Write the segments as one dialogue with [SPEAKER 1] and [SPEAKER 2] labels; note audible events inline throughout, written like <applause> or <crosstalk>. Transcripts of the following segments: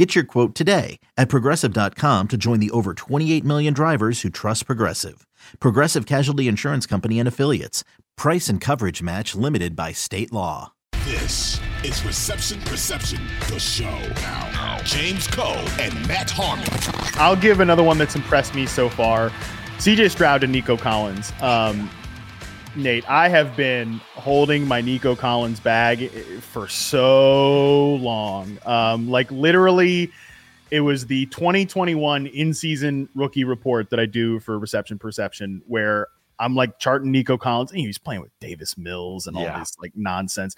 [SPEAKER 1] Get your quote today at progressive.com to join the over 28 million drivers who trust Progressive. Progressive Casualty Insurance Company and Affiliates. Price and coverage match limited by state law.
[SPEAKER 2] This is Reception Perception, the show. Now, James Koh and Matt Harmon.
[SPEAKER 3] I'll give another one that's impressed me so far. CJ Stroud and Nico Collins. Um, Nate, I have been holding my Nico Collins bag for so long. Um, like literally, it was the 2021 in-season rookie report that I do for Reception Perception, where I'm like charting Nico Collins, and he's playing with Davis Mills and all
[SPEAKER 4] Yeah.
[SPEAKER 3] this like nonsense,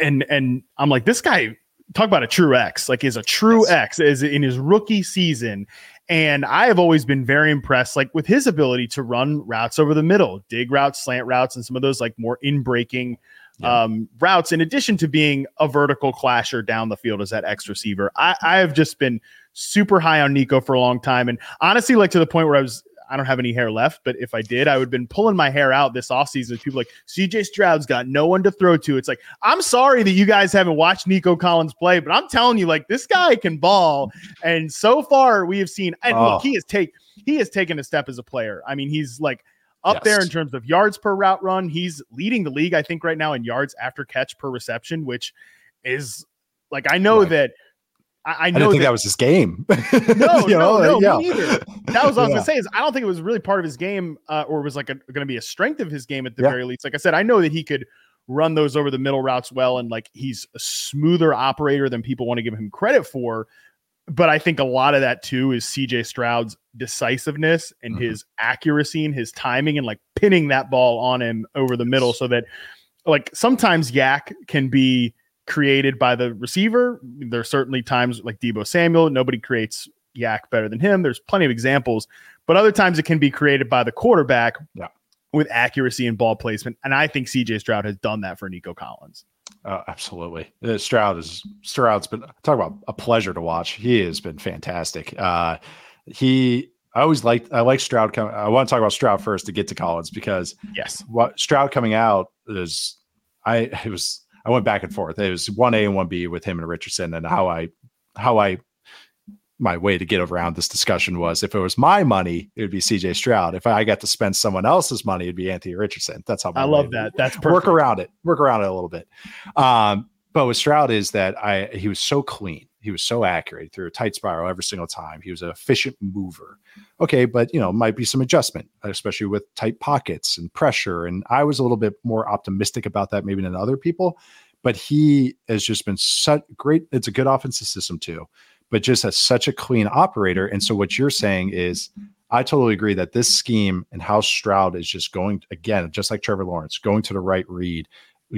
[SPEAKER 3] and and I'm like, this guy talk about a true X, like is a true X is in his rookie season. And I have always been very impressed, like with his ability to run routes over the middle, dig routes, slant routes, and some of those like more in breaking um, routes. In addition to being a vertical clasher down the field as that X receiver, I, I have just been super high on Nico for a long time, and honestly, like to the point where I was. I don't have any hair left, but if I did, I would have been pulling my hair out this offseason. People like CJ Stroud's got no one to throw to. It's like, I'm sorry that you guys haven't watched Nico Collins play, but I'm telling you, like, this guy can ball. And so far, we have seen, and
[SPEAKER 4] Oh.
[SPEAKER 3] look, he has take he has taken a step as a player. I mean, he's like up there in terms of yards per route run. He's leading the league, I think, right now in yards after catch per reception, which is like I know
[SPEAKER 4] Right.
[SPEAKER 3] that I, I
[SPEAKER 4] I
[SPEAKER 3] know
[SPEAKER 4] didn't think
[SPEAKER 3] that,
[SPEAKER 4] that was his game. <laughs>
[SPEAKER 3] no, no, no,
[SPEAKER 4] yeah.
[SPEAKER 3] me neither. That was what I was gonna say. Is I don't think it was really part of his game, uh, or was like going to be a strength of his game at the
[SPEAKER 4] Yeah.
[SPEAKER 3] very least. Like I said, I know that he could run those over the middle routes well, and like he's a smoother operator than people want to give him credit for. But I think a lot of that too is CJ Stroud's decisiveness and
[SPEAKER 4] Mhm.
[SPEAKER 3] his accuracy and his timing and like pinning that ball on him over the middle so that like sometimes YAC can be created by the receiver. There are certainly times like Deebo Samuel, nobody creates YAC better than him. There's plenty of examples, but other times it can be created by the quarterback
[SPEAKER 4] Yeah.
[SPEAKER 3] with accuracy and ball placement. And I think CJ Stroud has done that for Nico Collins.
[SPEAKER 4] Oh, absolutely. Uh, Stroud is Stroud's been talk about a pleasure to watch. He has been fantastic. Uh, he I always liked I like Stroud. Coming, I want to talk about Stroud first to get to Collins because
[SPEAKER 3] Yes.
[SPEAKER 4] what Stroud coming out is I it was I went back and forth. It was one A and one B with him and Richardson, and how I how I my way to get around this discussion was if it was my money, it would be CJ Stroud. If I got to spend someone else's money, it'd be Anthony Richardson. That's how
[SPEAKER 3] I love that. That's perfect.
[SPEAKER 4] work around it, work around it a little bit. Um, but with Stroud is that I he was so clean, he was so accurate threw a tight spiral every single time. He was an efficient mover. Okay, but you know, might be some adjustment, especially with tight pockets and pressure. And I was a little bit more optimistic about that maybe than other people. But he has just been such great. It's a good offensive system too, but just as such a clean operator. And so what you're saying is I totally agree that this scheme and how Stroud is just going again, just like Trevor Lawrence, going to the right read,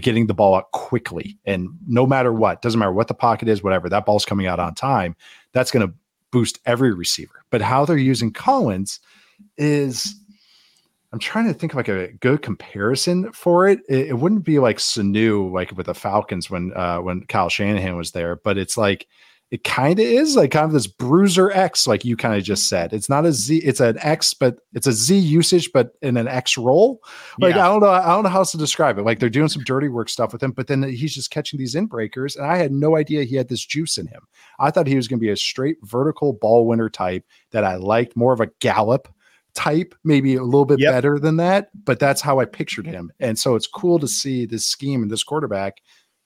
[SPEAKER 4] getting the ball out quickly, and no matter what, doesn't matter what the pocket is, whatever, that ball's coming out on time. That's going to boost every receiver. But how they're using Collins is. I'm trying to think of like a good comparison for it. It, it wouldn't be like Sanu, like with the Falcons when uh when Kyle Shanahan was there, but it's like it kind of is like kind of this bruiser X, like you kind of just said. It's not a Z, it's an X, but it's a Z usage, but in an X role. Like
[SPEAKER 3] Yeah.
[SPEAKER 4] I don't know, I don't know how else to describe it. Like they're doing some dirty work stuff with him, but then he's just catching these in breakers, and I had no idea he had this juice in him. I thought he was going to be a straight vertical ball winner type that I liked, more of a Gallup type, maybe a little bit
[SPEAKER 3] Yep.
[SPEAKER 4] better than that. But that's how I pictured him, and so it's cool to see this scheme and this quarterback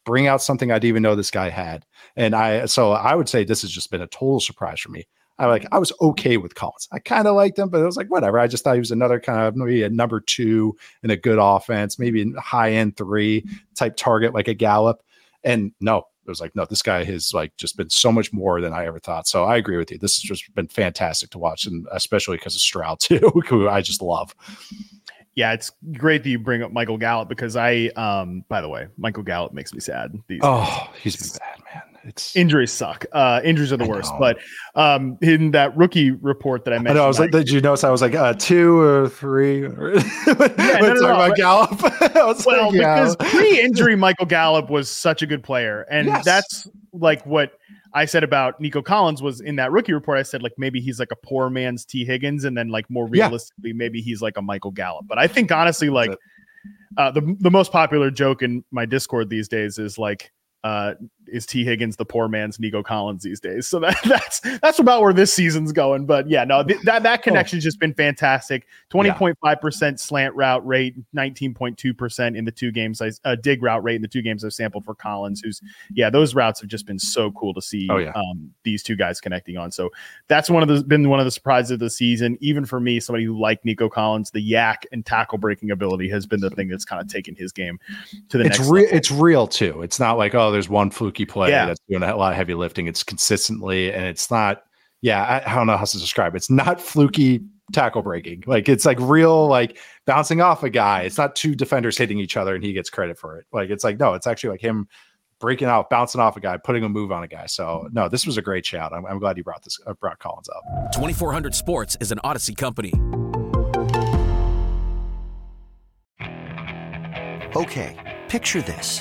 [SPEAKER 4] bring out something I didn't even know this guy had. And I so I would say this has just been a total surprise for me. I like mm-hmm. I was okay with Collins. I kind of liked him, but it was like whatever. I just thought he was another kind of maybe a number two in a good offense, maybe a high end three mm-hmm. type target like a Gallup. And no, it was like no, this guy has like just been so much more than I ever thought. So I agree with you. This has just been fantastic to watch, and especially because of Stroud <laughs> too, who I just love.
[SPEAKER 3] Yeah, it's great that you bring up Michael Gallup because I, um, by the way, Michael Gallup makes me sad. These days.
[SPEAKER 4] Oh, he's been bad, man. It's
[SPEAKER 3] Injuries suck. Uh, injuries are the
[SPEAKER 4] I
[SPEAKER 3] worst.
[SPEAKER 4] know.
[SPEAKER 3] But um, in that rookie report that I
[SPEAKER 4] I know. I was like, did you notice? I was like, uh, two or three. <laughs> Or when
[SPEAKER 3] no, no,
[SPEAKER 4] about Gallup, <laughs> I was
[SPEAKER 3] well,
[SPEAKER 4] like, yeah.
[SPEAKER 3] because pre-injury, Michael Gallup was such a good player, and
[SPEAKER 4] Yes.
[SPEAKER 3] that's like what I said about Nico Collins was in that rookie report. I said like maybe he's like a poor man's Tee Higgins, and then like more
[SPEAKER 4] Yeah.
[SPEAKER 3] realistically, maybe he's like a Michael Gallup. But I think honestly, like uh, the the most popular joke in my Discord these days is like. Uh, is Tee Higgins the poor man's Nico Collins these days? So that, <laughs> that's that's about where this season's going. But yeah, no, th- that that connection's just been fantastic. Twenty point five percent slant route rate, nineteen point two percent in the two games. I uh, dig route rate in the two games I've sampled for Collins. Who's yeah, those routes have just been so cool to see.
[SPEAKER 4] Oh, yeah.
[SPEAKER 3] um, these two guys connecting on. So that's one of the been one of the surprises of the season. Even for me, somebody who liked Nico Collins, the YAC and tackle breaking ability has been the thing that's kind of taken his game to the
[SPEAKER 4] it's
[SPEAKER 3] next.
[SPEAKER 4] real.
[SPEAKER 3] level.
[SPEAKER 4] It's real too. It's not like oh, there's one fluky play
[SPEAKER 3] Yeah.
[SPEAKER 4] that's doing a lot of heavy lifting. It's consistently, and it's not. Yeah, I, I don't know how to describe. it. It's not fluky tackle breaking. Like it's like real, like bouncing off a guy. It's not two defenders hitting each other and he gets credit for it. Like it's like no, it's actually like him breaking out, bouncing off a guy, putting a move on a guy. So no, this was a great shout. I'm, I'm glad you brought this uh, brought Collins up.
[SPEAKER 5] 2400 Sports is an Audacy company.
[SPEAKER 6] Okay, picture this.